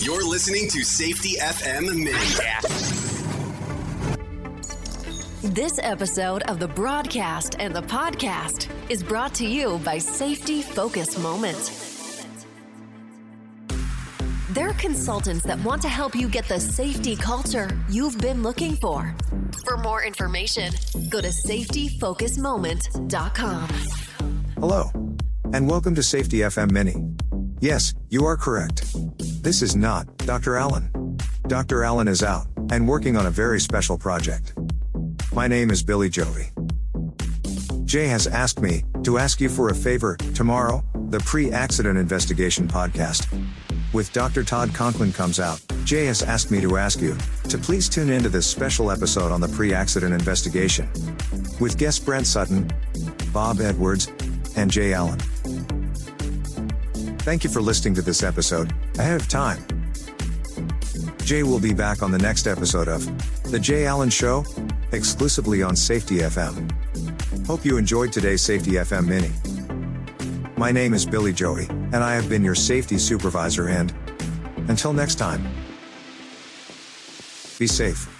You're listening to Safety FM Mini. This episode of the broadcast and the podcast is brought to you by Safety Focus Moment. They're consultants that want to help you get the safety culture you've been looking for. For more information, go to safetyfocusmoment.com. Hello, and welcome to Safety FM Mini. Yes, you are correct. This is not Dr. Allen. Dr. Allen is out and working on a very special project. My name is Billy Joey. Jay has asked me to ask you for a favor tomorrow, the pre accident investigation podcast. With Dr. Todd Conklin comes out, Jay has asked me to ask you to please tune into this special episode on the pre accident investigation with guest Brent Sutton, Bob Edwards, and Jay Allen. Thank you for listening to this episode ahead of time. Jay will be back on the next episode of The Jay Allen Show, exclusively on Safety FM. Hope you enjoyed today's Safety FM Mini. My name is Billy Joey, and I have been your safety supervisor and until next time, be safe.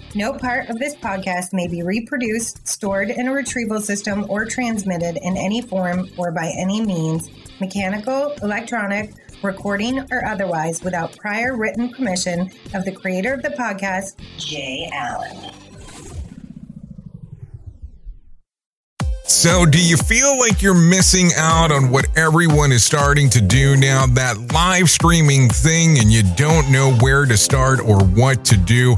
No part of this podcast may be reproduced, stored in a retrieval system, or transmitted in any form or by any means, mechanical, electronic, recording, or otherwise, without prior written permission of the creator of the podcast, Jay Allen. So, do you feel like you're missing out on what everyone is starting to do now? That live streaming thing, and you don't know where to start or what to do?